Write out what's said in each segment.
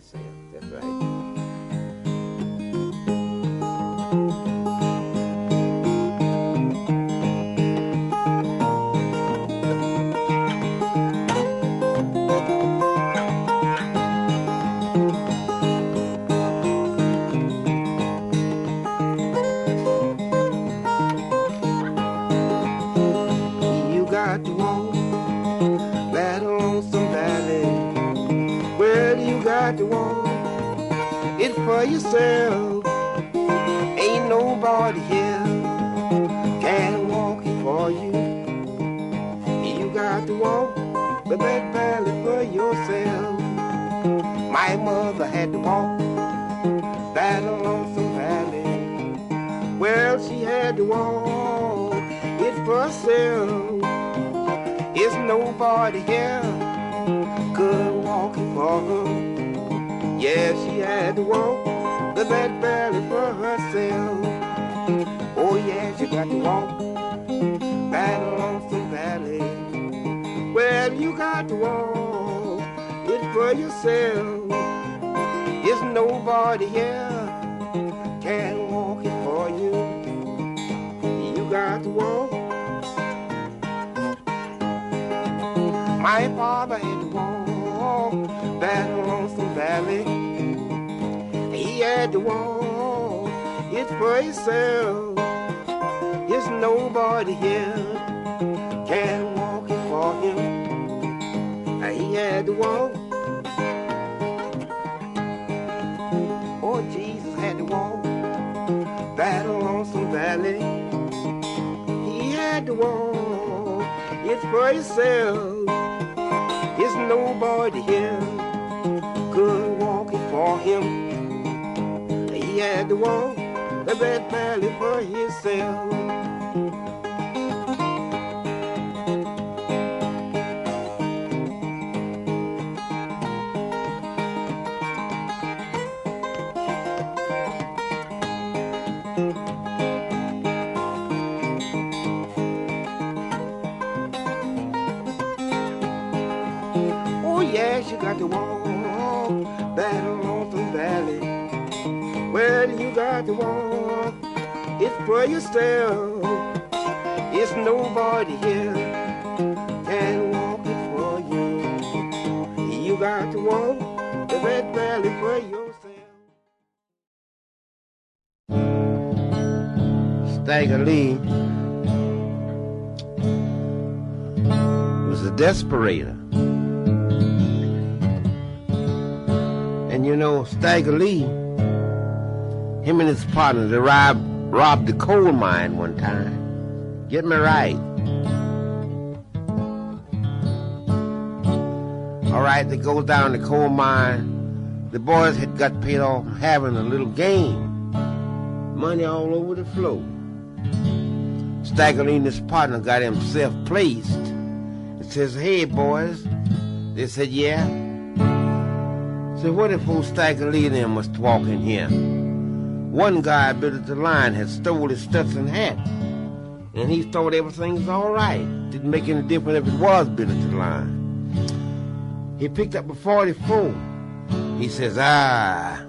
That's right. For yourself. Ain't nobody here can walk it for you. You got to walk the that valley for yourself. My mother had to walk that lonesome valley. Well, she had to walk it for herself. Is nobody here could walk it for her? Yeah, she had to walk the that valley for herself. Oh yeah, she got to walk that lonesome valley. Well, you got to walk it for yourself. Is nobody here can walk it for you? You got to walk. My father had to walk that lonesome valley. Had to walk it for himself. There's nobody here can walk it for him. He had to walk. Oh, Jesus had to walk that lonesome valley. He had to walk It's for himself. There's nobody here could walk it for him. He had to walk the red valley for himself. Oh yes, you got to walk that Well, you got to walk it for yourself. It's nobody here can walk it for you. You got to walk the red valley for yourself. Stagger Lee was a desperator. And you know, Stagger Lee, him and his partner, they robbed, robbed the coal mine one time. Get me right. All right, they go down the coal mine. The boys had got paid off from having a little game. Money all over the floor. And his partner got himself placed. It says, hey, boys. They said, yeah. So what if old and them was walking here? One guy built at the line had stole his Stetson hat. And he thought everything was all right. Didn't make any difference if it was built at the line. He picked up a 44. He says, ah.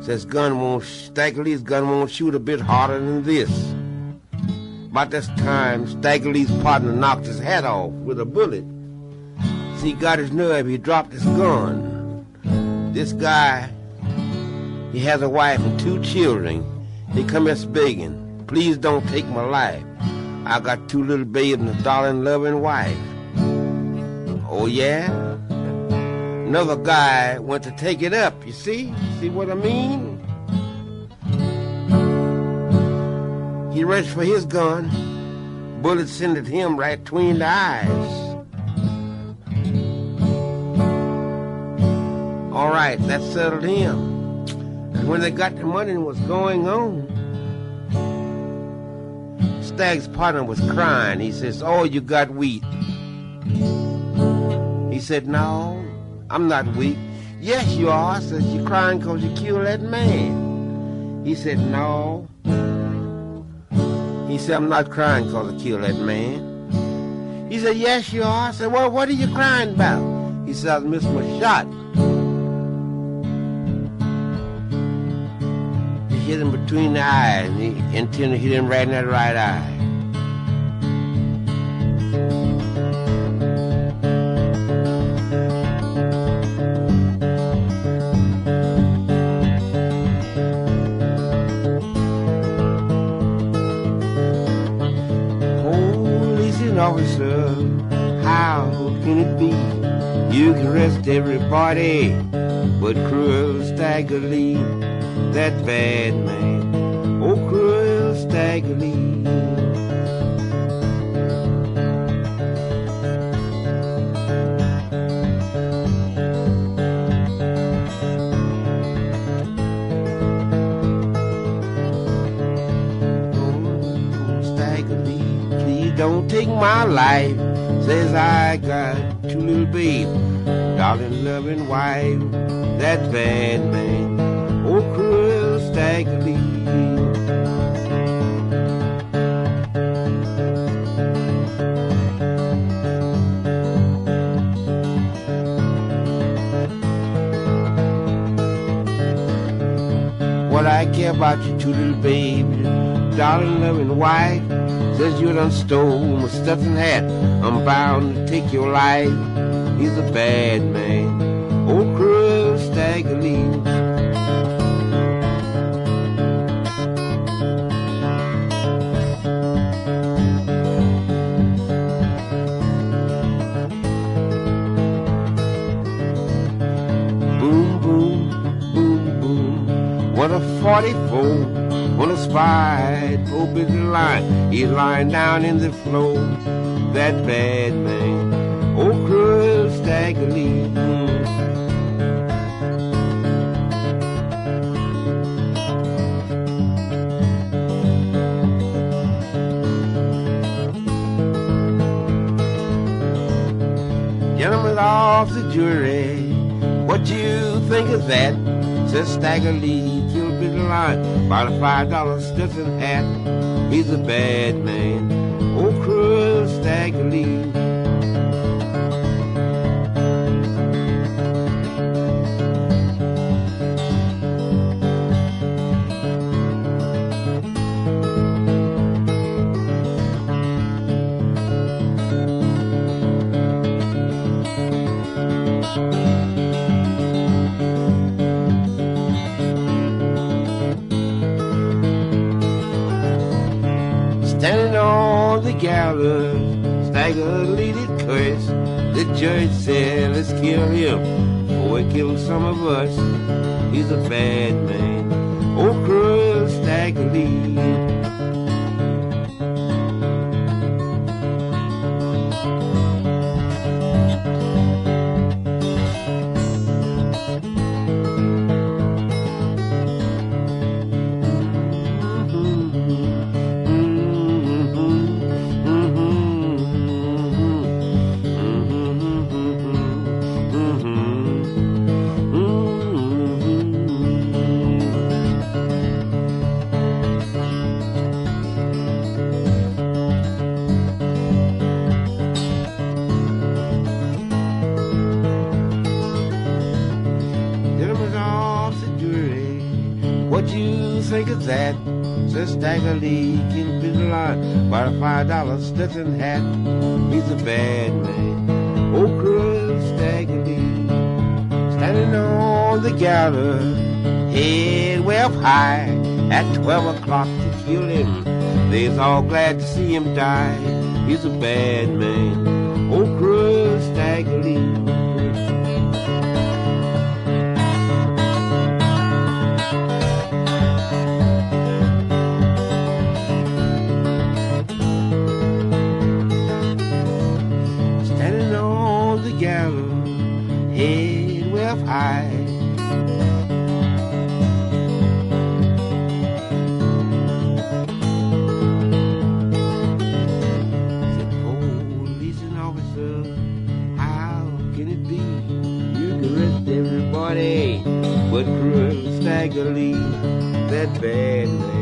Says gun won't, Stagger gun won't shoot a bit harder than this. About this time, Stagger partner knocked his hat off with a bullet. See, got his nerve, he dropped his gun. This guy, he has a wife and two children. He come here begging, please don't take my life. I got two little babies and a darling, loving wife. Oh yeah? Another guy went to take it up, you see? See what I mean? He reached for his gun. Bullet sent at him right between the eyes. All right, that settled him. When they got the money and was going on, Stag's partner was crying. He says, Oh, you got weak. He said, No, I'm not weak. Yes, you are. Says, You're crying because you killed that man. He said, No. He said, I'm not crying because I killed that man. He said, Yes, you are. I said, Well, what are you crying about? He said, I missed my shot. Between the eyes, and he intended to hit him right in that right eye. Officer, how can it be? You arrest everybody, but cruel Stagger that bad man. Oh, cruel Stagger Stagger please don't take my life. Says I got two little babes, darling, loving wife. That bad man, oh cruel Stagger Lee. What I care about you two little babies, darling, loving wife. Says you done stole my Stetson hat. I'm bound to take your life. He's a bad man. 44 on a oh busy line. He's lying down in the floor. That bad man, oh cruel Stagger Lee. Mm. Gentlemen of the jury, what you think of that? Says Stagger Lee, till bit line, about a five dollar Stetson hat. He's a bad man, oh cruel Stagger Lee. On the gallows, Stagger Lee did curse. The judge said, let's kill him before he kills some of us. He's a bad man, oh cruel Stagger think of that? Says Stagger Lee, be the line, about a five dollar Stetson hat. He's a er bad man, oh cruel Stagger Lee. Standing on the gallows, head way up high, at twelve o'clock to kill him. They's all glad to see him die. He's a bad man, Said, police officer, how can it be? You arrest everybody, but cruel Stagger Lee, that bad man.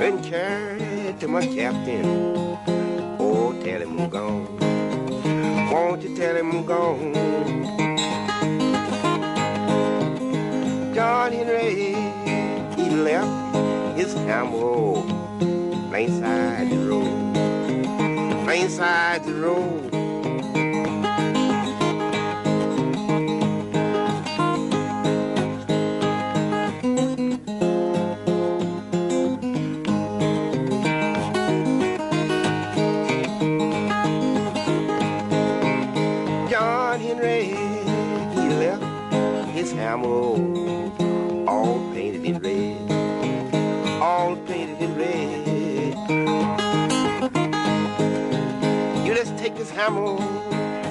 And carry it to my captain. Oh, tell him I'm gone. Won't you tell him I'm gone? John Henry, he left his hammer plain side the road, plain side the road. Camel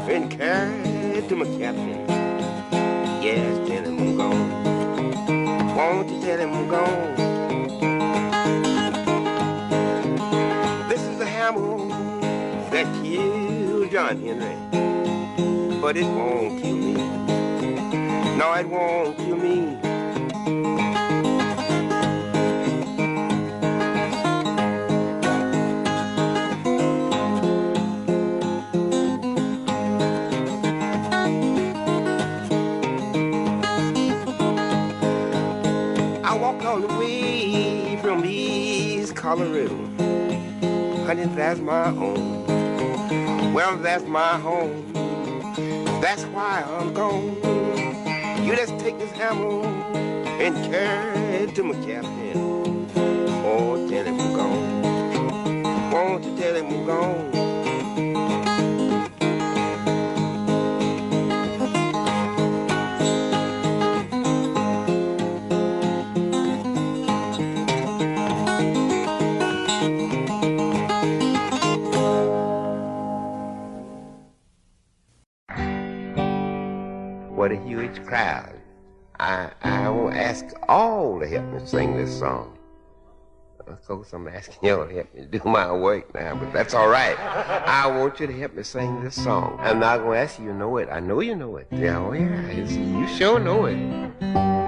and carried to my captain. Yes, tell him I'm gone. Won't you tell him I'm gone? This is the hammer that killed John Henry, but it won't kill me. No, it won't kill me. Colorado. Honey, that's my home. Well, that's my home. That's why I'm gone. You just take this hammer and carry it to my captain. Oh, tell him I'm gone. Won't you tell him I'm gone? To sing this song. Uh, of course, I'm asking y'all to help me do my work now, but that's all right. I want you to help me sing this song. I'm not going to ask you, you know it. I know you know it. Yeah, oh yeah, you sure know it.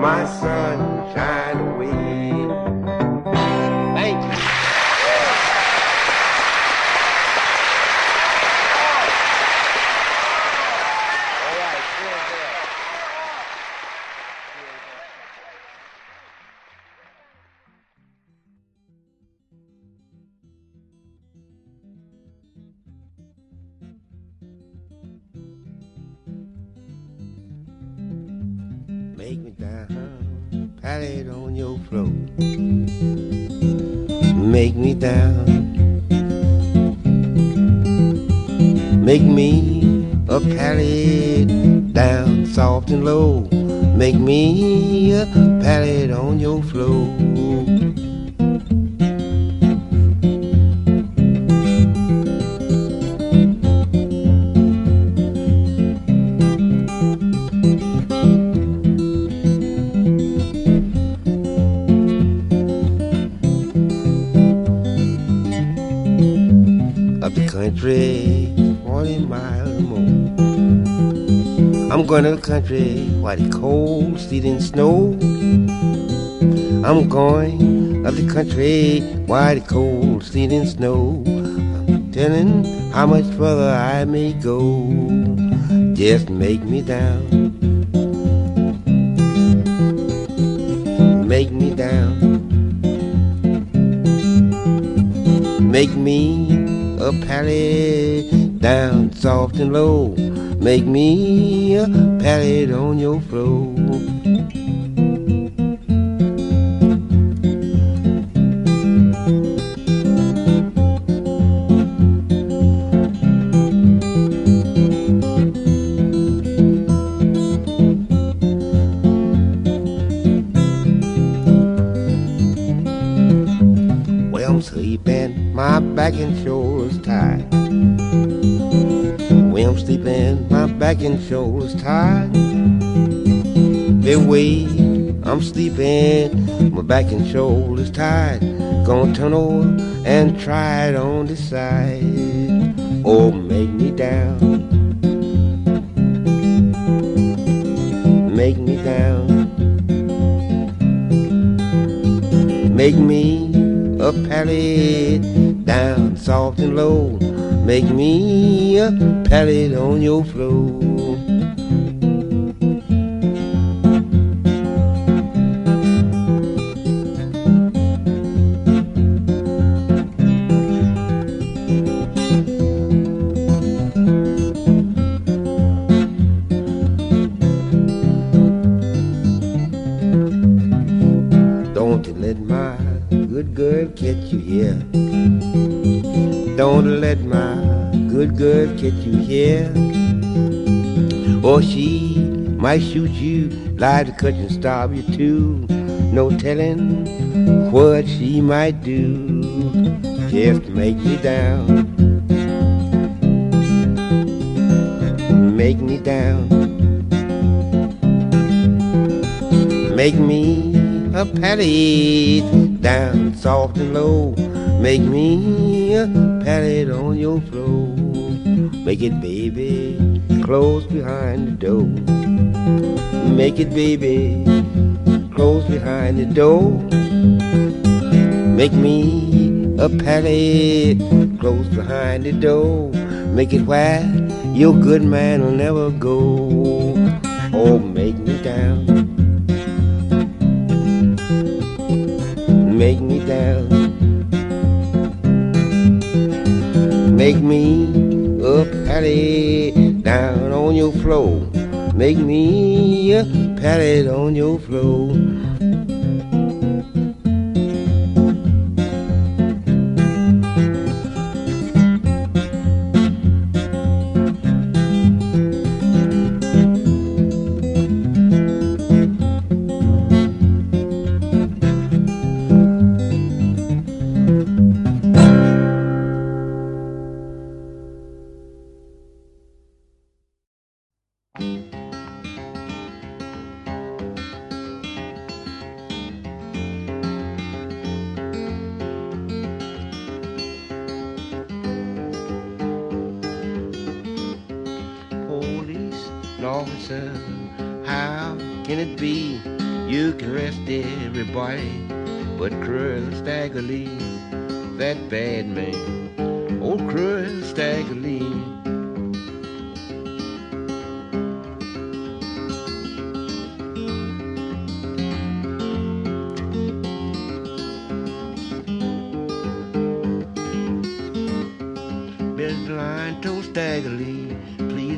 my sunshine away. Country while the cold, sleet, snow. I'm going up the country while the cold, sleet, snow. I'm telling how much further I may go. Just make me down. Make me down. Make me a pallet down soft and low. Make me a pallet on your floor. And shoulders tired. The way I'm sleeping, my back and shoulders tired. Gonna turn over and try it on the side. Oh, make me down. Make me down. Make me a pallet down soft and low. Make me a pallet on your floor. Catch you here. Or she might shoot you, lie to cut and starve you too. No telling what she might do. Just make me down. Make me down. Make me a pallet down soft and low. Make me a pallet on your floor. Make it, baby, close behind the door. Make it, baby, close behind the door. Make me a pallet close behind the door. Make it where your good man will never go. Oh, make me down. Make me down. Make me a pallet down on your floor. Make me a pallet on your floor.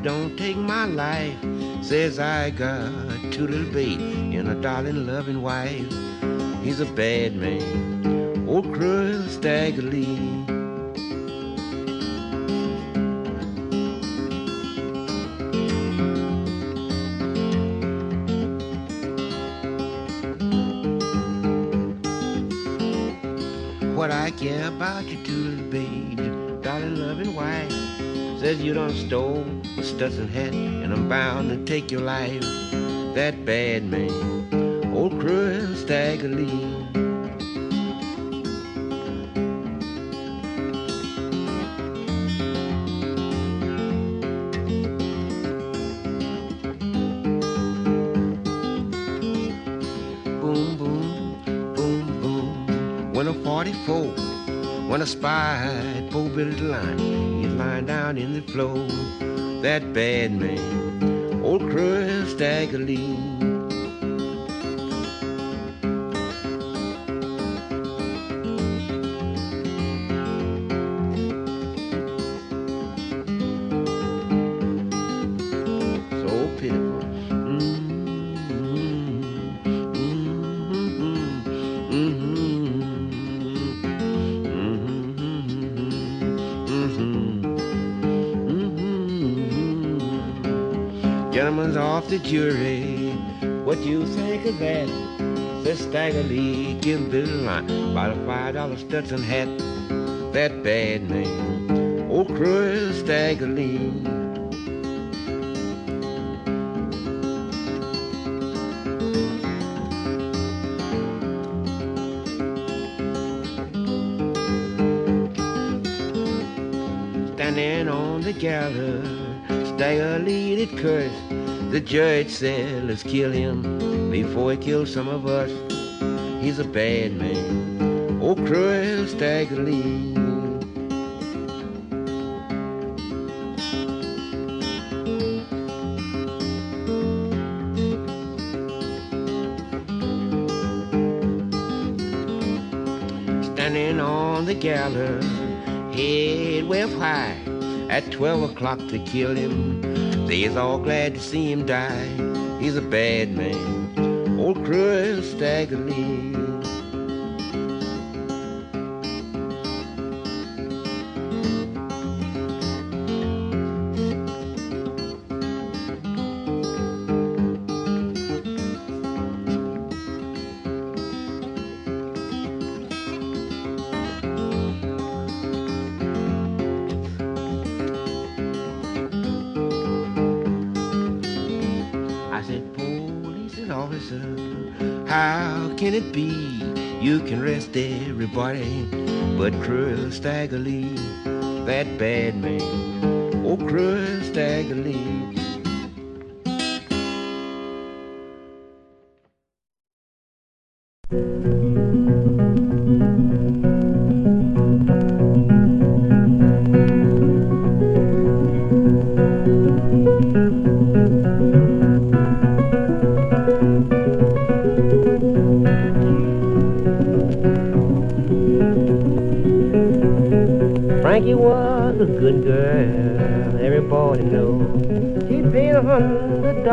Don't take my life. Says I got two little baby and a darling loving wife. He's a bad man, old cruel Stagger Lee. What I care about you two little baby, darling loving wife. Says you done stole Stetson hat, and I'm bound to take your life. That bad man, old cruel Stagger Lee. Boom, boom, boom, boom. When a 44, when I spied poor Billy Lyons, he's lying down in the floor. That bad man, old cruel Stagger jury. What you think of that? Says Stagger give Billy a line. Buy a five dollar Stetson hat. That bad man, oh, old cruel Stagger Lee. standing on the gallows. Stagger did curse. The judge said, let's kill him before he kills some of us. He's a bad man. Oh, cruel Stagger Lee. Standing on the gallows, head well high. At twelve o'clock they killed him. They's all glad to see him die. He's a bad man, old cruel Stagger it be you can rest everybody but cruel Stagger Lee, that bad man, oh cruel Stagger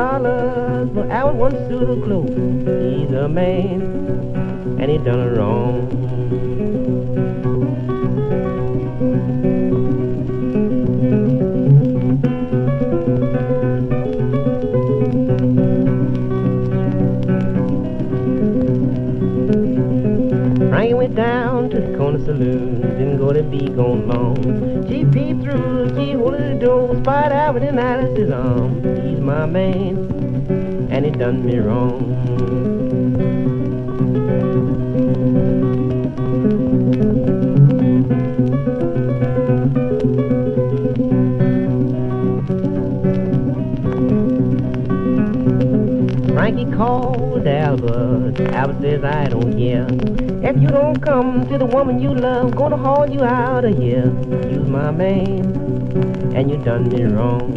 dollars for our one suit of clothes. He's a man, and he done her wrong. Down to the corner saloon, didn't go to be gone long. She peeped through the door, spied out within Alice's arm. He's my man, and he done me wrong. Frankie called Albert. Albert says, I don't care. If you don't come to the woman you love, gonna haul you out of here. You's my man, and you done me wrong.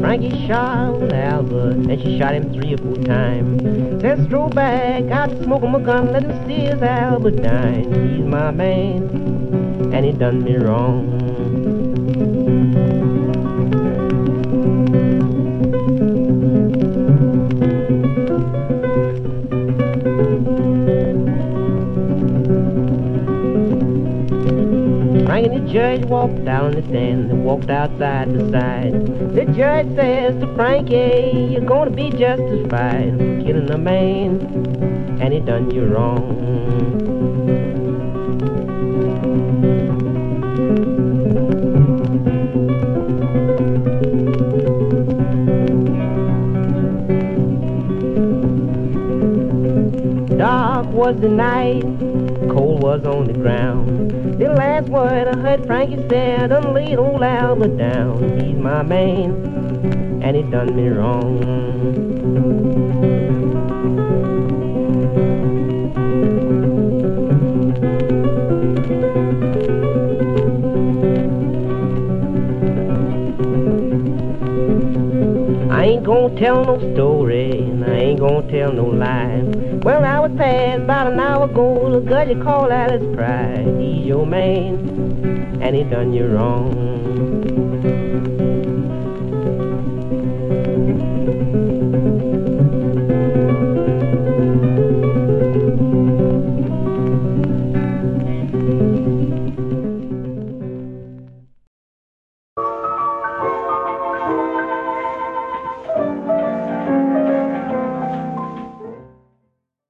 Frankie shot Albert, and she shot him three or four times. Then stroll back to smoke him a gun, let him see his Albert dine. He's my man, and he done me wrong. Judge walked down the stand and walked outside the side. The judge says to Frankie, you're gonna be justified for killing a man, and he done you wrong. Dark was the night, cold was on the ground. Last word I heard Frankie said, laid old Albert down. He's my man, and he done me wrong. Gonna tell no story, and I ain't gonna tell no lie. Well, I was past about an hour ago, the girl you call Alice Fry. He's your man, and he done you wrong.